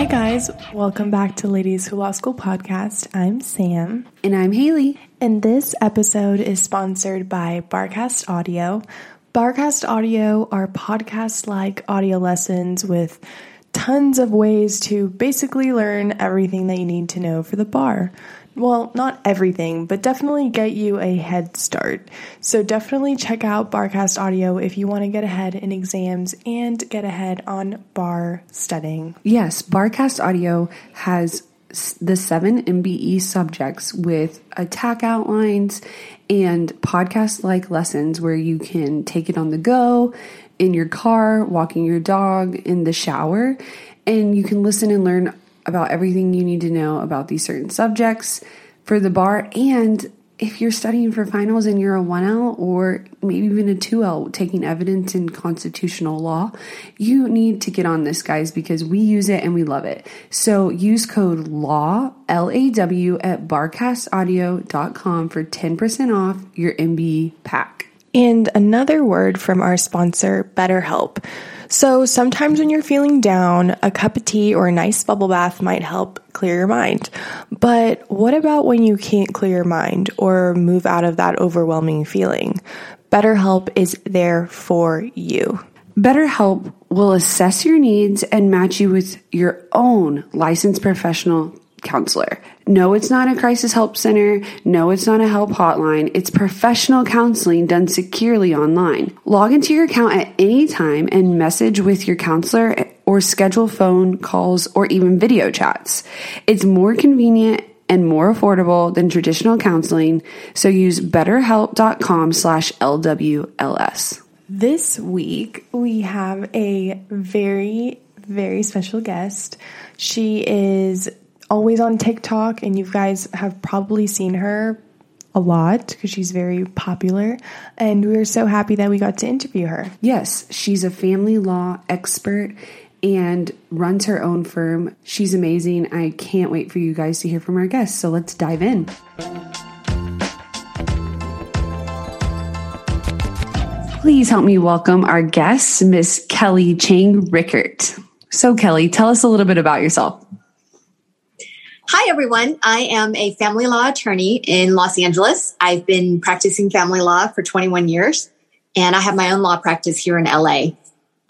Hi, guys. Welcome back to Ladies Who Law School podcast. I'm Sam. And I'm Haley. And this episode is sponsored by Barcast Audio. Barcast Audio are podcast like audio lessons with tons of ways to basically learn everything that you need to know for the bar. Well, not everything, but definitely get you a head start. So definitely check out Barcast Audio if you want to get ahead in exams and get ahead on bar studying. Yes, Barcast Audio has the seven MBE subjects with attack outlines and podcast like lessons where you can take it on the go, in your car, walking your dog, in the shower, and you can listen and learn about everything you need to know about these certain subjects for the bar. And if you're studying for finals and you're a 1L or maybe even a 2L taking evidence in constitutional law, you need to get on this, guys, because we use it and we love it. So use code LAW, L A W, at barcastaudio.com for 10% off your MBE pack. And another word from our sponsor, BetterHelp. So sometimes when you're feeling down, a cup of tea or a nice bubble bath might help clear your mind. But what about when you can't clear your mind or move out of that overwhelming feeling? BetterHelp is there for you. BetterHelp will assess your needs and match you with your own licensed professional counselor. No, it's not a crisis help center. No, it's not a help hotline. It's professional counseling done securely online. Log into your account at any time and message with your counselor or schedule phone calls or even video chats. It's more convenient and more affordable than traditional counseling. So use betterhelp.com slash LWLS. This week, we have a very, very special guest. She is always on TikTok, and you guys have probably seen her a lot because she's very popular. And we are so happy that we got to interview her. Yes, she's a family law expert and runs her own firm. She's amazing. I can't wait for you guys to hear from our guests. So let's dive in. Please help me welcome our guest, Miss Kelly Chang Rickert. So, Kelly, tell us a little bit about yourself. Hi, everyone. I am a family law attorney in Los Angeles. I've been practicing family law for 21 years, and I have my own law practice here in LA.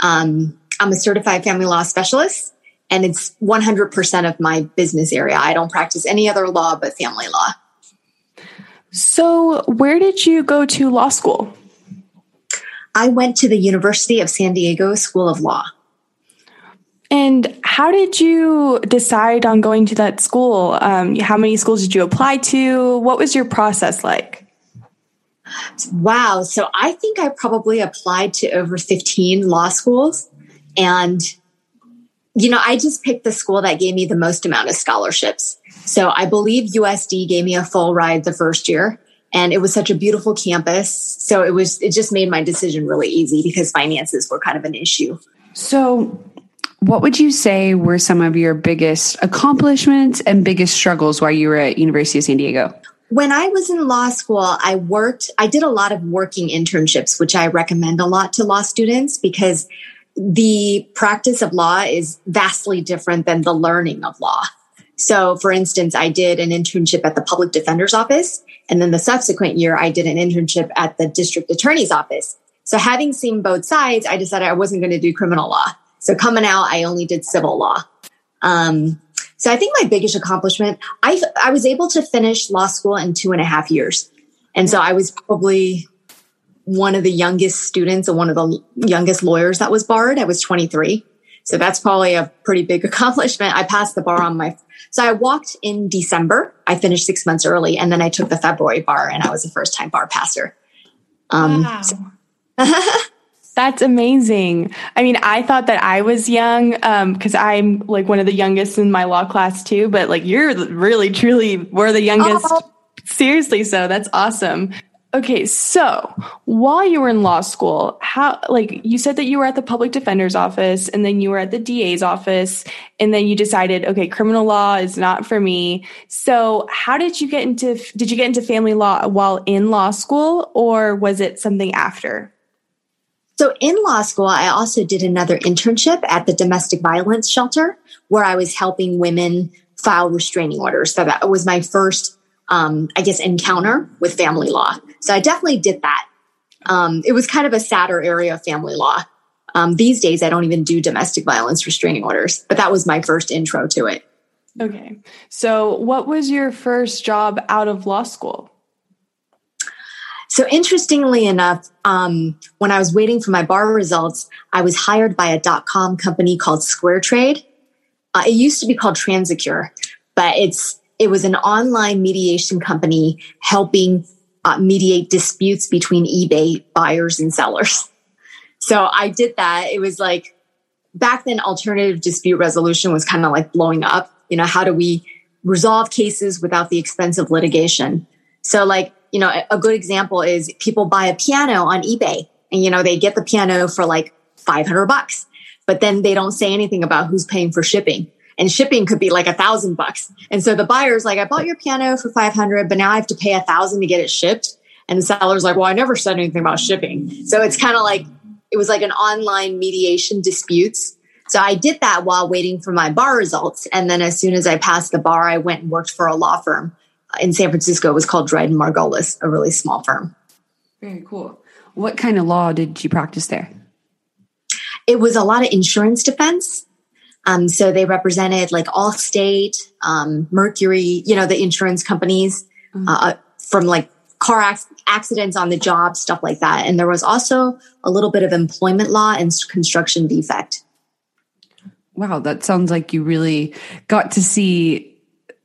Um, I'm a certified family law specialist, and it's 100% of my business area. I don't practice any other law but family law. So, where did you go to law school? I went to the University of San Diego School of Law. And how did you decide on going to that school? Um, how many schools did you apply to? What was your process like? Wow. So I think I probably applied to over 15 law schools. And, you know, I just picked the school that gave me the most amount of scholarships. So I believe USD gave me a full ride the first year. And it was such a beautiful campus. So it was, it just made my decision really easy because finances were kind of an issue. So, what would you say were some of your biggest accomplishments and biggest struggles while you were at University of San Diego? When I was in law school, I worked, I did a lot of working internships, which I recommend a lot to law students because the practice of law is vastly different than the learning of law. So, for instance, I did an internship at the public defender's office. And then the subsequent year, I did an internship at the district attorney's office. So having seen both sides, I decided I wasn't going to do criminal law. So coming out, I only did civil law. Um, so I think my biggest accomplishment, I, I was able to finish law school in two and a half years. And so I was probably one of the youngest students and one of the youngest lawyers that was barred. I was 23. So that's probably a pretty big accomplishment. I passed the bar on my, so I walked in December. I finished six months early and then I took the February bar and I was a first time bar passer. Um, wow. So That's amazing. I mean, I thought that I was young because um, I'm like one of the youngest in my law class too. But like, you're really, truly, we're the youngest. Oh. Seriously, so that's awesome. Okay, so while you were in law school, how like you said that you were at the public defender's office and then you were at the DA's office and then you decided, okay, criminal law is not for me. So, how did you get into did you get into family law while in law school or was it something after? So in law school, I also did another internship at the domestic violence shelter where I was helping women file restraining orders. So that was my first, um, I guess, encounter with family law. So I definitely did that. Um, it was kind of a sadder area of family law. Um, these days, I don't even do domestic violence restraining orders, but that was my first intro to it. Okay. So, what was your first job out of law school? So interestingly enough, um, when I was waiting for my bar results, I was hired by a dot com company called SquareTrade. Uh, it used to be called Transecure, but it's it was an online mediation company helping uh, mediate disputes between eBay buyers and sellers. So I did that. It was like back then, alternative dispute resolution was kind of like blowing up. You know, how do we resolve cases without the expense of litigation? So like you know, a good example is people buy a piano on eBay and, you know, they get the piano for like 500 bucks, but then they don't say anything about who's paying for shipping. And shipping could be like a thousand bucks. And so the buyer's like, I bought your piano for 500, but now I have to pay a thousand to get it shipped. And the seller's like, well, I never said anything about shipping. So it's kind of like, it was like an online mediation disputes. So I did that while waiting for my bar results. And then as soon as I passed the bar, I went and worked for a law firm in San Francisco was called Dryden Margoles, a really small firm. Very cool. What kind of law did you practice there? It was a lot of insurance defense. Um, so they represented like Allstate, um, Mercury, you know, the insurance companies mm-hmm. uh, from like car ac- accidents on the job, stuff like that. And there was also a little bit of employment law and construction defect. Wow, that sounds like you really got to see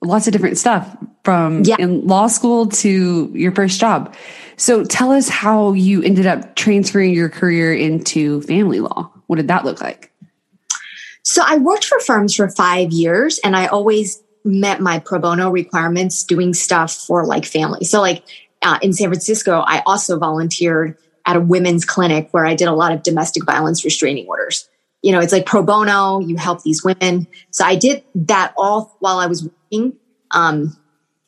lots of different stuff from yeah. in law school to your first job. So tell us how you ended up transferring your career into family law. What did that look like? So I worked for firms for five years and I always met my pro bono requirements doing stuff for like family. So like uh, in San Francisco, I also volunteered at a women's clinic where I did a lot of domestic violence restraining orders. You know, it's like pro bono, you help these women. So I did that all while I was working. Um,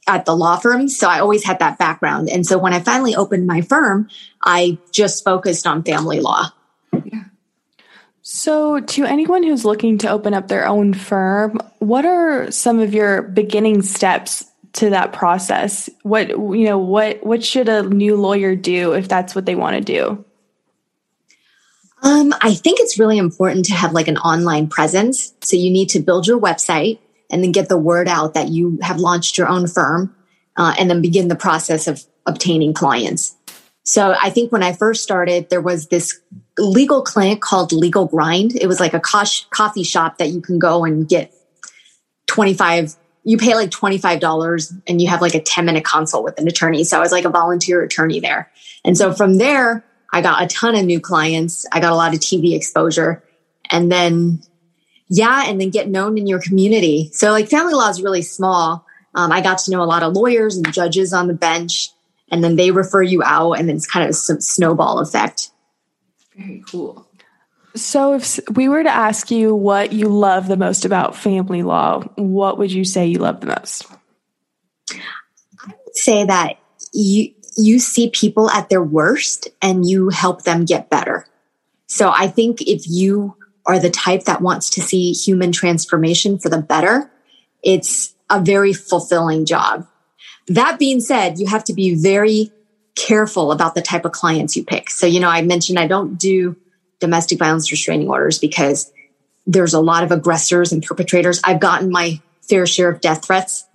at the law firm. So I always had that background. And so when I finally opened my firm, I just focused on family law. Yeah. So, to anyone who's looking to open up their own firm, what are some of your beginning steps to that process? What you know, what what should a new lawyer do if that's what they want to do? Um, I think it's really important to have like an online presence. So you need to build your website and then get the word out that you have launched your own firm uh, and then begin the process of obtaining clients. So I think when I first started, there was this legal clinic called Legal Grind. It was like a coffee shop that you can go and get 25, you pay like $25 and you have like a 10 minute consult with an attorney. So I was like a volunteer attorney there. And so from there, I got a ton of new clients. I got a lot of TV exposure. And then yeah, and then get known in your community. So like family law is really small. Um, I got to know a lot of lawyers and judges on the bench, and then they refer you out, and then it's kind of some snowball effect. Very cool. So, if we were to ask you what you love the most about family law, what would you say you love the most? I would say that you you see people at their worst and you help them get better. So, I think if you are the type that wants to see human transformation for the better, it's a very fulfilling job. That being said, you have to be very careful about the type of clients you pick. So, you know, I mentioned I don't do domestic violence restraining orders because there's a lot of aggressors and perpetrators. I've gotten my fair share of death threats.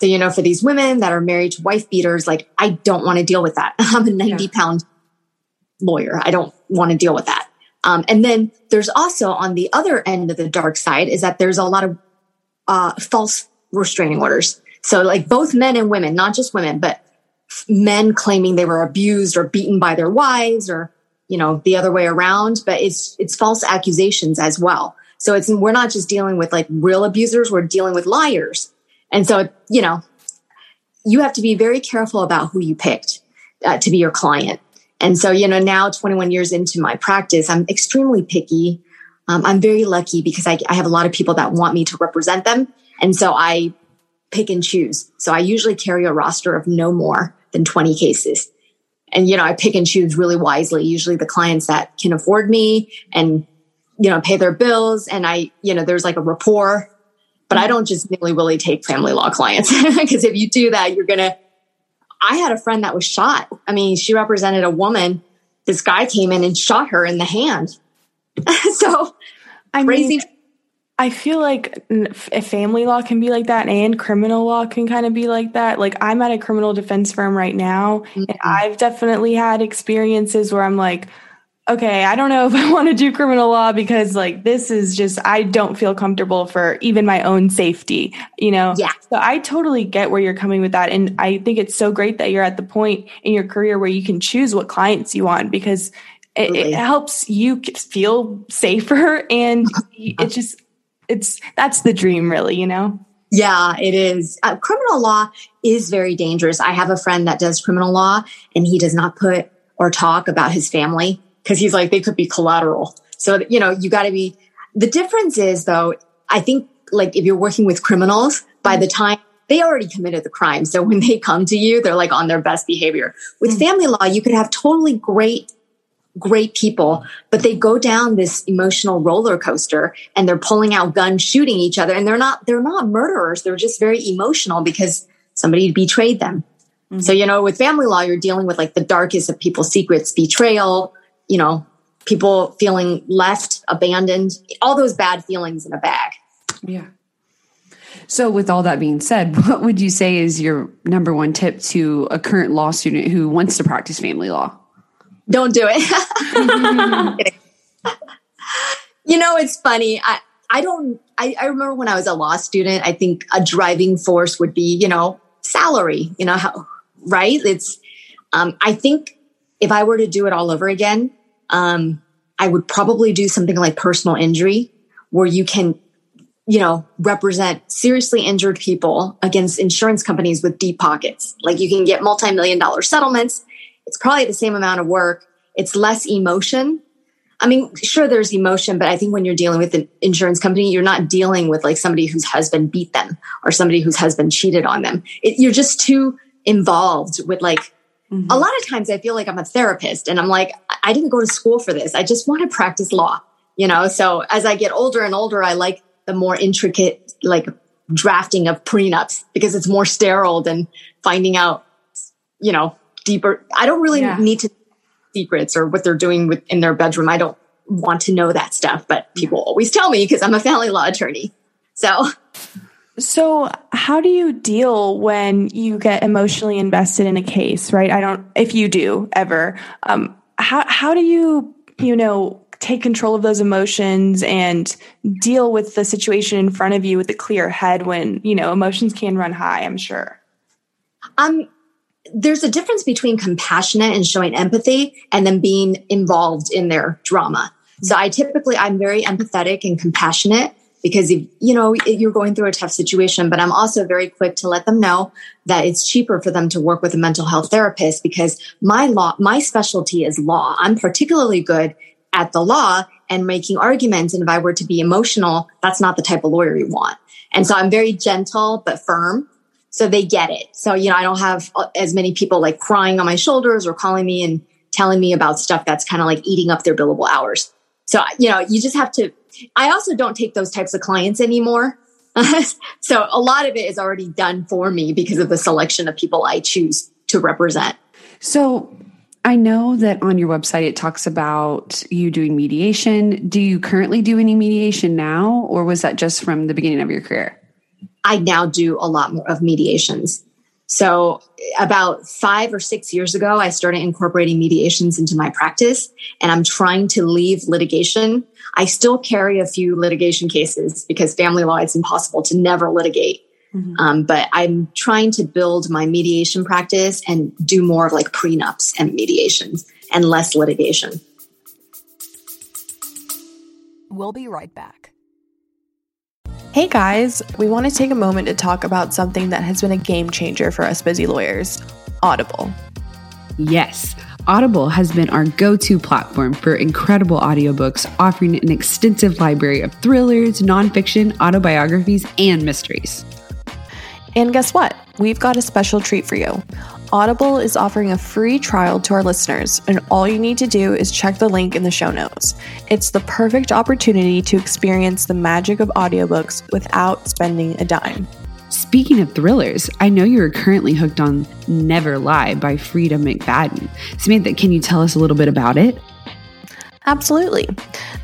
So, you know, for these women that are married to wife beaters, like I don't want to deal with that. I'm a 90 yeah. pound lawyer. I don't want to deal with that. Um, and then there's also on the other end of the dark side is that there's a lot of uh, false restraining orders. So like both men and women, not just women, but men claiming they were abused or beaten by their wives or, you know, the other way around, but it's, it's false accusations as well. So it's, we're not just dealing with like real abusers, we're dealing with liars. And so, you know, you have to be very careful about who you picked uh, to be your client. And so, you know, now 21 years into my practice, I'm extremely picky. Um, I'm very lucky because I, I have a lot of people that want me to represent them. And so I pick and choose. So I usually carry a roster of no more than 20 cases. And, you know, I pick and choose really wisely, usually the clients that can afford me and, you know, pay their bills. And I, you know, there's like a rapport, but I don't just nilly willy take family law clients because if you do that, you're going to, I had a friend that was shot. I mean, she represented a woman. This guy came in and shot her in the hand. so I crazy. Mean, I feel like a family law can be like that and criminal law can kind of be like that. Like I'm at a criminal defense firm right now mm-hmm. and I've definitely had experiences where I'm like, okay, I don't know if I want to do criminal law because like this is just I don't feel comfortable for even my own safety, you know. Yeah. So I totally get where you're coming with that and I think it's so great that you're at the point in your career where you can choose what clients you want because it, it helps you feel safer and it just it's that's the dream really, you know. Yeah, it is. Uh, criminal law is very dangerous. I have a friend that does criminal law and he does not put or talk about his family because he's like, they could be collateral. So, you know, you got to be, the difference is though, I think like if you're working with criminals, by the time they already committed the crime. So when they come to you, they're like on their best behavior. With mm-hmm. family law, you could have totally great, great people, but they go down this emotional roller coaster and they're pulling out guns, shooting each other. And they're not, they're not murderers. They're just very emotional because somebody betrayed them. Mm-hmm. So, you know, with family law, you're dealing with like the darkest of people's secrets, betrayal, you know, people feeling left, abandoned, all those bad feelings in a bag. Yeah. So, with all that being said, what would you say is your number one tip to a current law student who wants to practice family law? Don't do it. you know, it's funny. I, I don't, I, I remember when I was a law student, I think a driving force would be, you know, salary, you know, how, right? It's, um, I think if I were to do it all over again, um, I would probably do something like personal injury where you can, you know, represent seriously injured people against insurance companies with deep pockets. Like you can get multi-million dollar settlements. It's probably the same amount of work. It's less emotion. I mean, sure, there's emotion, but I think when you're dealing with an insurance company, you're not dealing with like somebody whose husband beat them or somebody whose husband cheated on them. It, you're just too involved with like Mm-hmm. A lot of times I feel like I'm a therapist and I'm like, I didn't go to school for this. I just want to practice law, you know? So as I get older and older, I like the more intricate, like drafting of prenups because it's more sterile than finding out, you know, deeper. I don't really yeah. need to secrets or what they're doing with, in their bedroom. I don't want to know that stuff, but people always tell me because I'm a family law attorney. So so, how do you deal when you get emotionally invested in a case, right? I don't, if you do ever, um, how, how do you, you know, take control of those emotions and deal with the situation in front of you with a clear head when, you know, emotions can run high, I'm sure? Um, there's a difference between compassionate and showing empathy and then being involved in their drama. So I typically, I'm very empathetic and compassionate because if, you know you're going through a tough situation but i'm also very quick to let them know that it's cheaper for them to work with a mental health therapist because my law my specialty is law. I'm particularly good at the law and making arguments. And if i were to be emotional that's not the type of lawyer you want. And so i'm very gentle but firm. So they get it. So you know i don't have uh, as many people like crying on my shoulders or calling me and telling me about stuff that's kind of like eating up their billable hours. So you know you just have to I also don't take those types of clients anymore. so a lot of it is already done for me because of the selection of people I choose to represent. So I know that on your website it talks about you doing mediation. Do you currently do any mediation now, or was that just from the beginning of your career? I now do a lot more of mediations. So, about five or six years ago, I started incorporating mediations into my practice, and I'm trying to leave litigation. I still carry a few litigation cases because family law, it's impossible to never litigate. Mm-hmm. Um, but I'm trying to build my mediation practice and do more of like prenups and mediations and less litigation. We'll be right back. Hey guys, we want to take a moment to talk about something that has been a game changer for us busy lawyers Audible. Yes. Audible has been our go to platform for incredible audiobooks, offering an extensive library of thrillers, nonfiction, autobiographies, and mysteries. And guess what? We've got a special treat for you. Audible is offering a free trial to our listeners, and all you need to do is check the link in the show notes. It's the perfect opportunity to experience the magic of audiobooks without spending a dime. Speaking of thrillers, I know you are currently hooked on Never Lie by Freida McFadden. Samantha, can you tell us a little bit about it? Absolutely.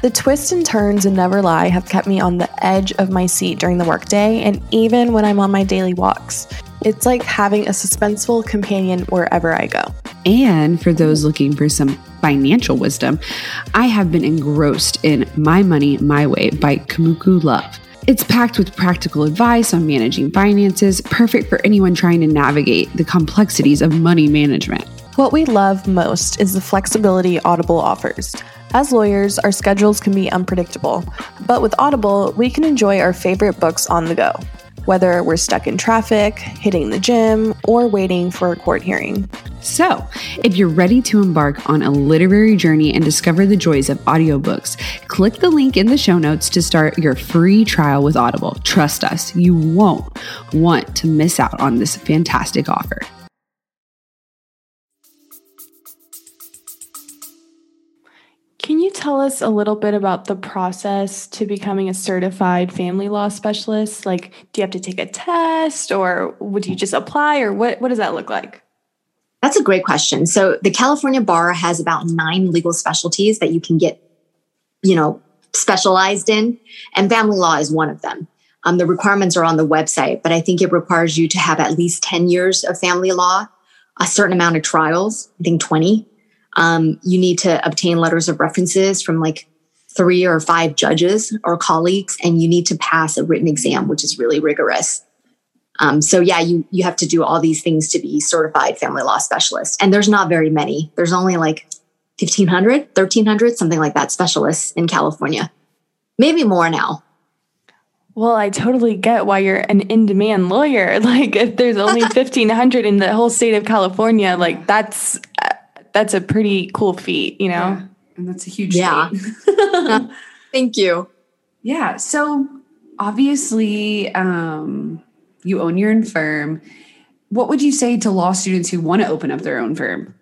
The twists and turns in Never Lie have kept me on the edge of my seat during the workday and even when I'm on my daily walks. It's like having a suspenseful companion wherever I go. And for those looking for some financial wisdom, I have been engrossed in My Money My Way by Kumiko Love. It's packed with practical advice on managing finances, perfect for anyone trying to navigate the complexities of money management. What we love most is the flexibility Audible offers. As lawyers, our schedules can be unpredictable, but with Audible, we can enjoy our favorite books on the go, whether we're stuck in traffic, hitting the gym, or waiting for a court hearing. So, if you're ready to embark on a literary journey and discover the joys of audiobooks, click the link in the show notes to start your free trial with Audible. Trust us, you won't want to miss out on this fantastic offer. Can you tell us a little bit about the process to becoming a certified family law specialist? Like, do you have to take a test or would you just apply or what, what does that look like? That's a great question. So, the California Bar has about nine legal specialties that you can get, you know, specialized in, and family law is one of them. Um, the requirements are on the website, but I think it requires you to have at least 10 years of family law, a certain amount of trials, I think 20, um, you need to obtain letters of references from like three or five judges or colleagues, and you need to pass a written exam, which is really rigorous. Um, so yeah, you you have to do all these things to be certified family law specialist, and there's not very many. There's only like 1500 1300 something like that specialists in california maybe more now well, I totally get why you're an in-demand lawyer. Like, if there's only 1,500 in the whole state of California, like that's that's a pretty cool feat, you know? Yeah. And that's a huge yeah. Thank you. Yeah. So obviously, um, you own your own firm. What would you say to law students who want to open up their own firm?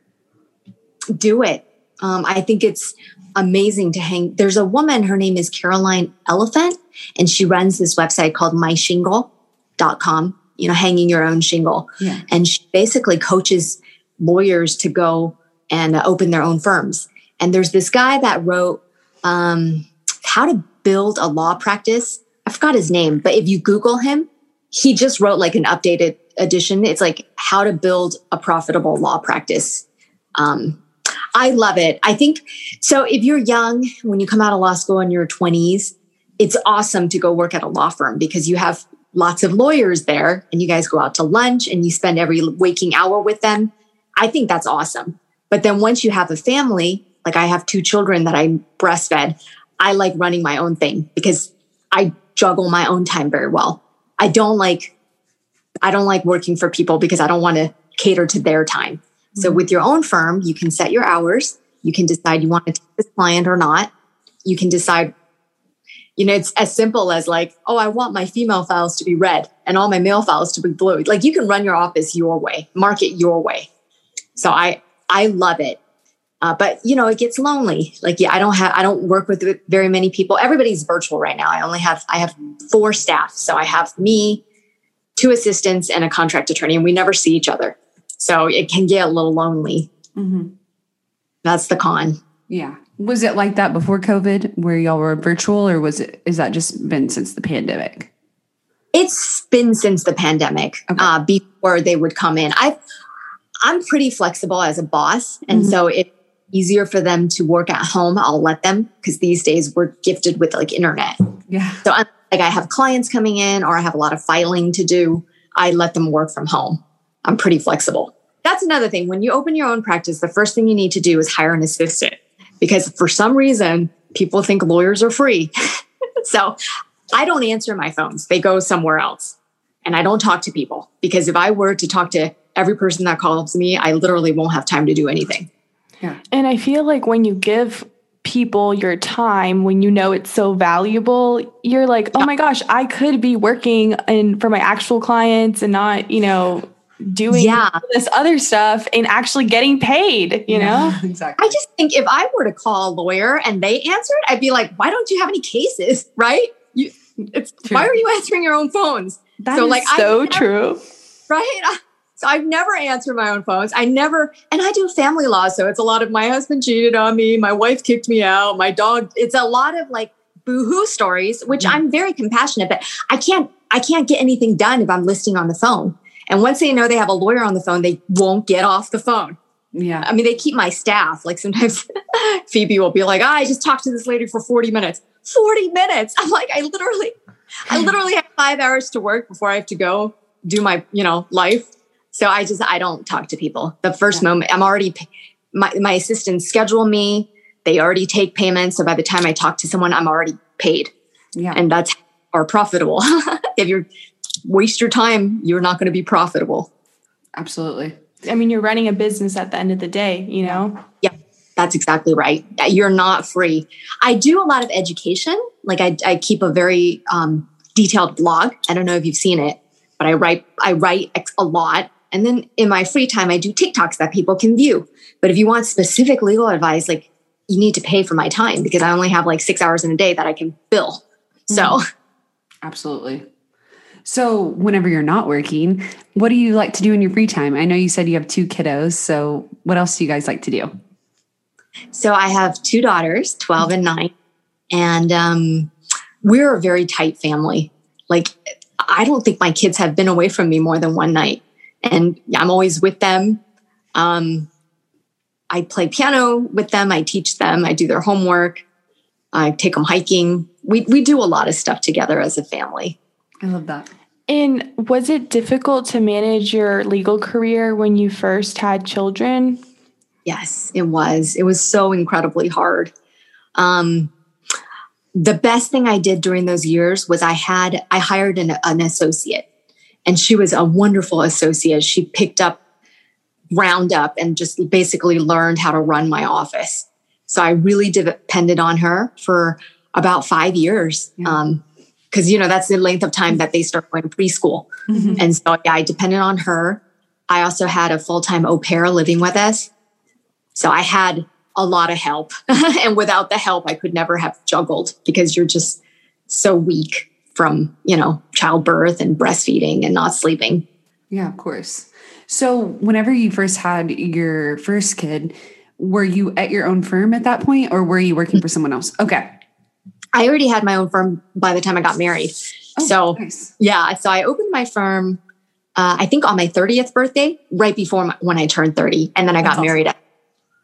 Do it. Um, I think it's amazing to hang. There's a woman, her name is Carolyn Elefant, and she runs this website called myshingle.com, you know, hanging your own shingle. Yeah. And she basically coaches lawyers to go and uh, open their own firms. And there's this guy that wrote um, how to build a law practice. I forgot his name, but if you Google him, he just wrote like an updated edition. It's like how to build a profitable law practice. Um, I love it. I think so. If you're young, when you come out of law school in your 20s, it's awesome to go work at a law firm because you have lots of lawyers there and you guys go out to lunch and you spend every waking hour with them. I think that's awesome. But then once you have a family, like I have two children that I breastfed, I like running my own thing because I juggle my own time very well. I don't like I don't like working for people because I don't want to cater to their time. Mm-hmm. So with your own firm, you can set your hours. You can decide you want to take this client or not. You can decide you know, it's as simple as like, oh, I want my female files to be red and all my male files to be blue. Like you can run your office your way, market your way. So I I love it. Uh, but you know, it gets lonely. Like, yeah, I don't have, I don't work with very many people. Everybody's virtual right now. I only have, I have four staff. So I have me, two assistants, and a contract attorney, and we never see each other. So it can get a little lonely. Mm-hmm. That's the con. Yeah. Was it like that before COVID where y'all were virtual or was it, is that just been since the pandemic? It's been since the pandemic Okay. uh, before they would come in. I, I'm pretty flexible as a boss. And Mhm. so it's easier for them to work at home. I'll let them because these days we're gifted with like internet. Yeah. So I'm, like I have clients coming in or I have a lot of filing to do. I let them work from home. I'm pretty flexible. That's another thing. When you open your own practice, the first thing you need to do is hire an assistant because for some reason people think lawyers are free. so I don't answer my phones. They go somewhere else. And I don't talk to people because if I were to talk to every person that calls me, I literally won't have time to do anything. Yeah. And I feel like when you give people your time, when you know it's so valuable, you're like, oh my gosh, I could be working and for my actual clients and not, you know, doing Yeah. this other stuff and actually getting paid, you know? exactly. I just think if I were to call a lawyer and they answered, I'd be like, why don't you have any cases? Right? You, it's True. why are you answering your own phones? That So, is like, so never- true. Right? So I've never answered my own phones. I never, and I do family law. So it's a lot of my husband cheated on me, my wife kicked me out, my dog. It's a lot of like boohoo stories, which I'm very compassionate, but I can't, I can't get anything done if I'm listening on the phone. And once they know they have a lawyer on the phone, they won't get off the phone. Yeah. I mean, they keep my staff. Like sometimes Phoebe will be like, "Ah, I just talked to this lady for 40 minutes. 40 minutes. I'm like, I literally, I literally have five hours to work before I have to go do my, you know, life. So I just, I don't talk to people. The first Yeah. moment, I'm already, my, my assistants schedule me. They already take payments. So by the time I talk to someone, I'm already paid. Yeah. And that's are profitable. if you waste your time, you're not going to be profitable. Absolutely. I mean, you're running a business at the end of the day, you know? Yeah, that's exactly right. You're not free. I do a lot of education. Like I, I keep a very um, detailed blog. I don't know if you've seen it, but I write I write ex- a lot. And then in my free time, I do TikToks that people can view. But if you want specific legal advice, like you need to pay for my time because I only have like six hours in a day that I can bill. So Absolutely. So, whenever you're not working, what do you like to do in your free time? I know you said you have two kiddos. So, what else do you guys like to do? So I have two daughters, 12 and 9, and um, we're a very tight family. Like, I don't think my kids have been away from me more than one night. And I'm always with them. Um, I play piano with them, I teach them, I do their homework, I take them hiking. We, we do a lot of stuff together as a family. I love that. And was it difficult to manage your legal career when you first had children? Yes, it was. It was so incredibly hard. Um, the best thing I did during those years was I had I hired an, an associate, and she was a wonderful associate. She picked up Roundup and just basically learned how to run my office. So I really depended on her for about five years. Yeah. Um, because you know that's the length of time that they start going preschool. And so yeah, I depended on her. I also had a full time au pair living with us. So I had a lot of help. and without the help, I could never have juggled because you're just so weak from, you know, childbirth and breastfeeding and not sleeping. Yeah, of course. So, whenever you first had your first kid, were you at your own firm at that point or were you working for someone else? Okay. I already had my own firm by the time I got married. Oh, so nice. yeah, so I opened my firm, uh, I think on my 30th birthday, right before my, when I turned 30. And then I got That's awesome. married at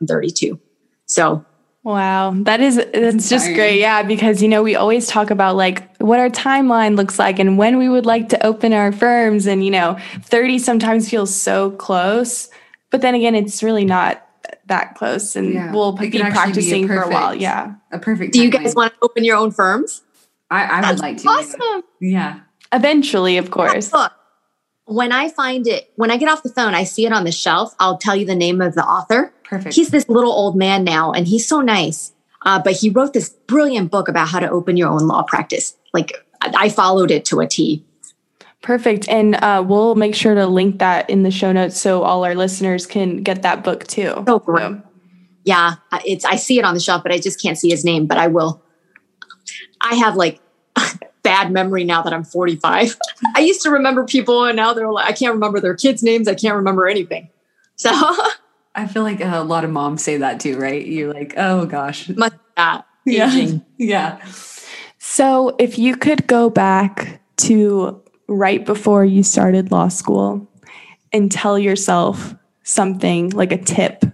32. So Wow, that is that's just great. Yeah, because you know we always talk about like what our timeline looks like and when we would like to open our firms, and you know, thirty sometimes feels so close, but then again, it's really not that close, and Yeah, we'll it be can actually be a practicing for a while. Yeah, A perfect. do you guys want to open your own firms? I, I would like to. awesome. Yeah. eventually, of course. When I find it, when I get off the phone, I see it on the shelf. I'll tell you the name of the author. Perfect. He's this little old man now, and he's so nice. Uh, but he wrote this brilliant book about how to open your own law practice. Like I followed it to a T. Perfect, and uh, we'll make sure to link that in the show notes so all our listeners can get that book too. So great. Yeah, it's I see it on the shelf, but I just can't see his name. But I will. I have like bad memory now that I'm 45. I used to remember people, and now they're like I can't remember their kids' names. I can't remember anything. So I feel like a lot of moms say that too, right? You're like, oh gosh. much that Yeah. aging. Yeah. So, if you could go back to right before you started law school and tell yourself something like a tip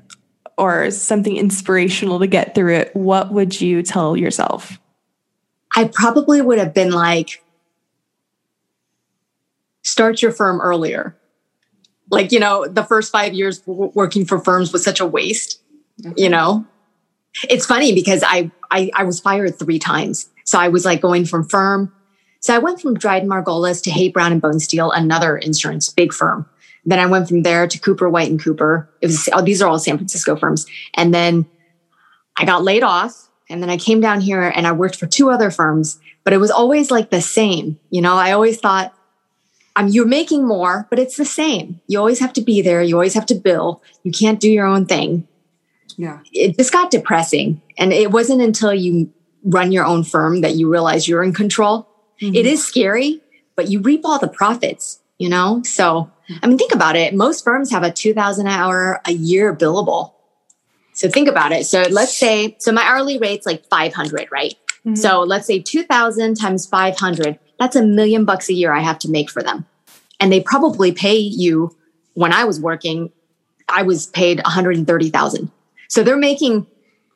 or something inspirational to get through it, what would you tell yourself? I probably would have been like, start your firm earlier. Like, you know, the first five years w- working for firms was such a waste, you know? It's funny because I, I, I was fired three times. So I was like going from firm. So I went from Dryden Margoles to Haight Brown and Bonesteel, another insurance big firm. Then I went from there to Cooper White and Cooper. It was oh, these are all San Francisco firms. And then I got laid off and then I came down here and I worked for two other firms, but it was always like the same. You know, I always thought, um, you're making more, but it's the same. You always have to be there. You always have to bill. You can't do your own thing. Yeah. It just got depressing. And it wasn't until you run your own firm that you realize you're in control. It is scary, but you reap all the profits, you know? So, I mean, think about it. Most firms have a 2000 hour a year billable. So think about it. So let's say, so my hourly rate's like 500, right? Mm-hmm. So let's say 2000 times 500, that's a million bucks a year I have to make for them. And they probably pay you when I was working, I was paid 130,000. So they're making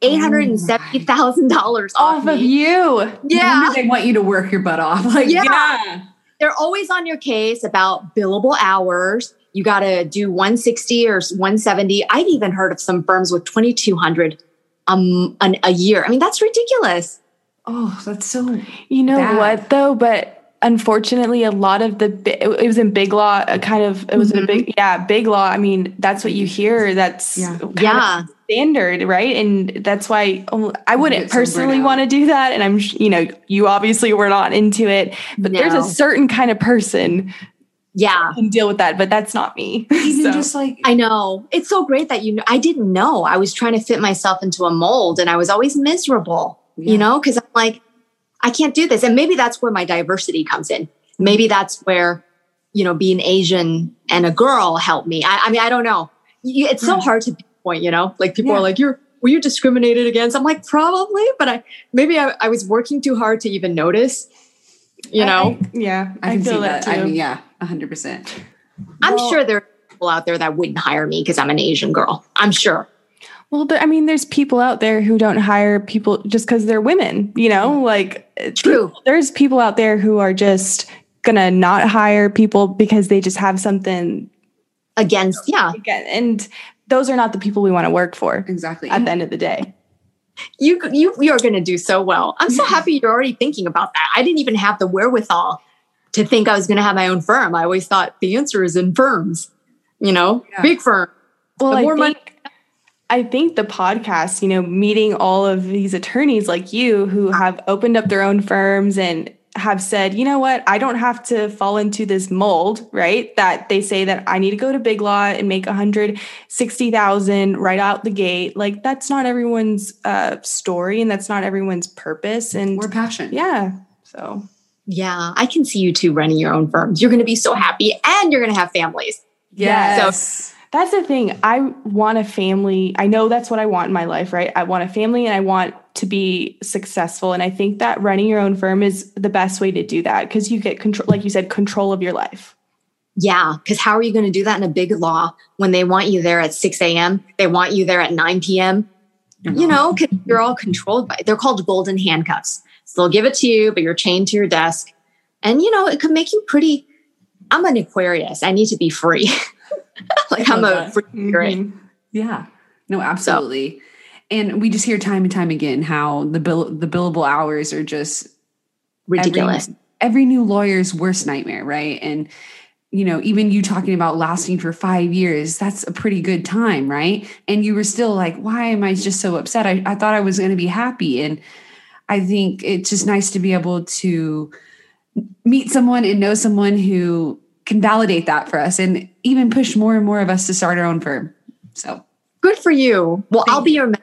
$870,000 off, Off of you. Yeah. They want you to work your butt off. Like, Yeah. yeah. they're always on your case about billable hours. You got to do 160 or 170. I've even heard of some firms with 2200 um an, a year. I mean, that's ridiculous. Oh, that's so. You know Bad. what though? But unfortunately, a lot of the it it was in Big Law. A kind of it was in a big yeah Big Law. I mean, that's what you hear. That's Yeah. Yeah. standard, right? And that's why oh, I wouldn't personally want to do that. And I'm you know you obviously were not into it, but there's a certain kind of person Yeah. who can deal with that. But that's not me. Even So- just like, I know. It's so great that you know. I didn't know. I was trying to fit myself into a mold and I was always miserable, Yeah. you know, because I'm like, I can't do this. And maybe that's where my diversity comes in. Maybe that's where, you know, being Asian and a girl helped me. I, I mean, I don't know. It's so hard to pinpoint, you know, like people Yeah. are like, you're, were you discriminated against? I'm like, probably, but I, maybe I, I was working too hard to even notice, you know, I- yeah, I can see feel that. too. I mean, yeah, 100%. I'm Well- sure there are people out there that wouldn't hire me because I'm an Asian girl. I'm sure. Well, but I mean, there's people out there who don't hire people just because they're women, you know, like eh, True. there's people out there who are just gonna not hire people because they just have something Against, yeah. and those are not the people we want to work for Exactly. at the end of the day. you you you're going to do so well. I'm so happy you're already thinking about that. I didn't even have the wherewithal to think I was going to have my own firm. I always thought the answer is in firms, you know, Yeah. big firm. Well, The I more think, I think the podcast, you know, meeting all of these attorneys like you who have opened up their own firms and have said, you know what, I don't have to fall into this mold, right? That they say that I need to go to Big Law and make 160,000 right out the gate. Like that's not everyone's uh, story and that's not everyone's purpose. And We're passion. yeah, so Yeah, I can see you two running your own firms. You're going to be so happy and you're going to have families. Yes. So, that's the thing. I want a family. I know that's what I want in my life, right? I want a family and I want to be successful. And I think that running your own firm is the best way to do that because you get control, like you said, control of your life. Yeah, because how are you going to do that in a big law when they want you there at 6 a.m.? They want you there at 9 p.m. You know, because you're all controlled by. They're called golden handcuffs. So they'll give it to you, but you're chained to your desk, and you know it could make you pretty. I'm an Aquarius. I need to be free. like I'm a free spirit. Mhm. Yeah. No, absolutely. And we just hear time and time again how the bill the billable hours are just Ridiculous. Every, every new lawyer's worst nightmare, right? And you know, even you talking about lasting for five years, that's a pretty good time, right? And you were still like, why am I just so upset? I, I thought I was going to be happy. And I think it's just nice to be able to meet someone and know someone who can validate that for us and even push more and more of us to start our own firm. So Good for you. Well, I'll be your. ma-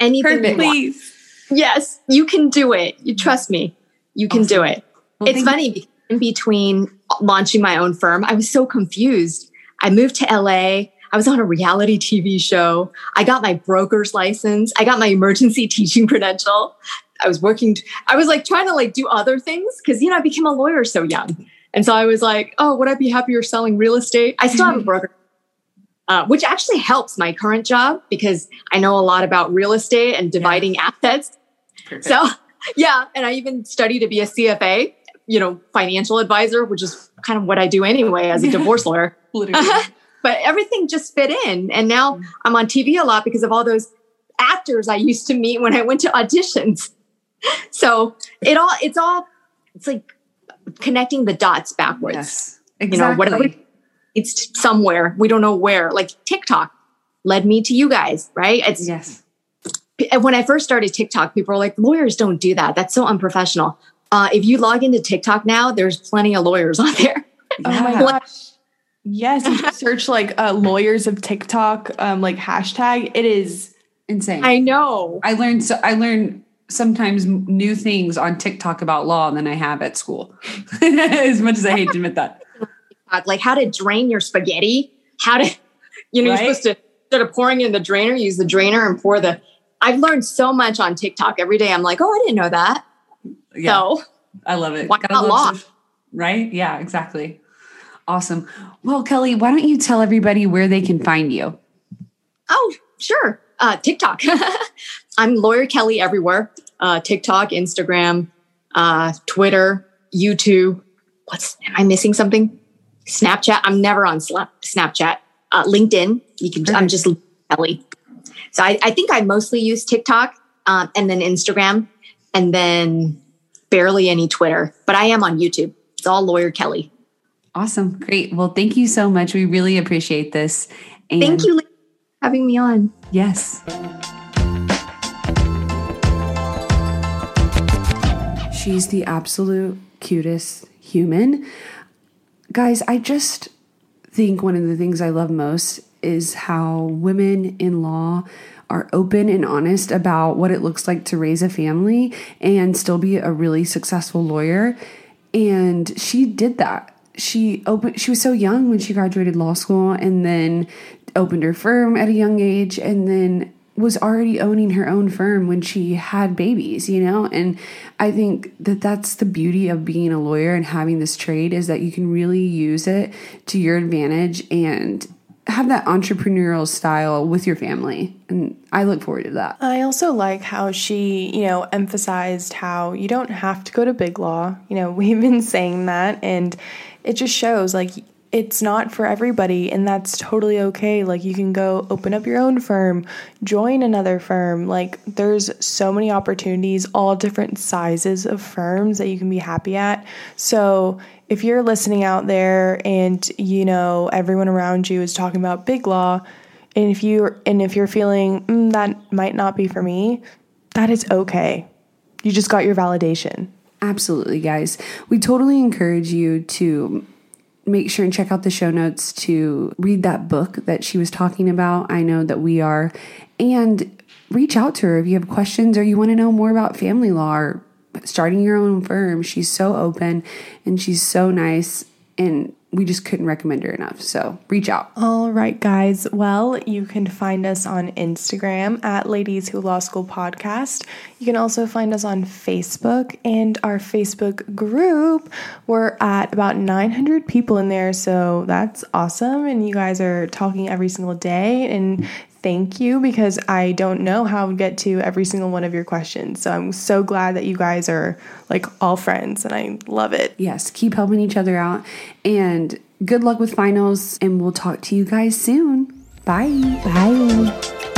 Anything you Perfect. want. Please. Yes, you can do it. You mm-hmm. trust me. You can do it. Well, it's funny because in between launching my own firm, I was so confused. I moved to LA. I I was on a reality TV show. I got my broker's license. I got my emergency teaching credential. I was working, I was like trying to like do other things because, you know, I became a lawyer so young. And so I was like, oh, would I be happier selling real estate? I still have a broker, uh, which actually helps my current job because I know a lot about real estate and dividing yeah. assets. Perfect. So, yeah. And I even studied to be a CFA, you know, financial advisor, which is kind of what I do anyway as a divorce lawyer. but everything just fit in. And now mm. I'm on TV a lot because of all those actors I used to meet when I went to auditions. So it all, it's all, it's like connecting the dots backwards. Yes, exactly. You know, whatever it's somewhere, we don't know where, like TikTok led me to you guys, right? It's yes. When I first started TikTok, people were like, lawyers don't do that. That's so unprofessional. Uh, if you log into TikTok now, there's plenty of lawyers on there. Oh my gosh. Yes, you search like uh, lawyers of TikTok, um, like hashtag. It is insane. I know. I learned so I learned sometimes new things on TikTok about law than I have at school. as much as I hate to admit that. Like how to drain your spaghetti, how to, you know, right? you're supposed to instead of pouring in the drainer, use the drainer and pour the. I've learned so much on TikTok every day. I'm like, oh, I didn't know that. Yeah, so I love it. Why not law? right? Yeah, exactly. Awesome. Well, Kelly, why don't you tell everybody where they can find you? Oh, sure. Uh, TikTok. I'm Lawyer Kelly everywhere. Uh, TikTok, Instagram, uh, Twitter, YouTube. What's am I missing something? Snapchat. I'm never on Snapchat. Uh, LinkedIn. You can. I'm just Kelly. So I, I, think I mostly use TikTok um, and then Instagram and then barely any Twitter. But I am on YouTube. It's all Lawyer Kelly. Awesome. Great. Well, thank you so much. We really appreciate this. And thank you for having me on. Yes. She's the absolute cutest human. Guys, I just think one of the things I love most is how women in law are open and honest about what it looks like to raise a family and still be a really successful lawyer. And she did that she opened she was so young when she graduated law school and then opened her firm at a young age and then was already owning her own firm when she had babies, you know? And I think that that's the beauty of being a lawyer and having this trade is that you can really use it to your advantage and have that entrepreneurial style with your family. And I look forward to that. I also like how she, you know, emphasized how you don't have to go to big law. You know, we've been saying that and it just shows like it's not for everybody and that's totally okay. Like you can go open up your own firm join another firm. Like there's so many opportunities all different sizes of firms that you can be happy at. So if you're listening out there and you know everyone around you is talking about big law and if you and if you're feeling mm, that might not be for me that is okay. You just got your validation. Absolutely, guys. We totally encourage you to make sure and check out the show notes to read that book that she was talking about. I know that we are. And reach out to her if you have questions or you want to know more about family law or starting your own firm. She's so open and she's so nice. And we just couldn't recommend her enough. So reach out. All right, guys. Well, you can find us on Instagram at Ladies Who Law School Podcast. You can also find us on Facebook and our Facebook group. We're at about 900 people in there. So that's awesome. And you guys are talking every single day. And thank you because I don't know how I would get to every single one of your questions. So I'm so glad that you guys are like all friends and I love it. Yes, keep helping each other out and good luck with finals and we'll talk to you guys soon. Bye. Bye.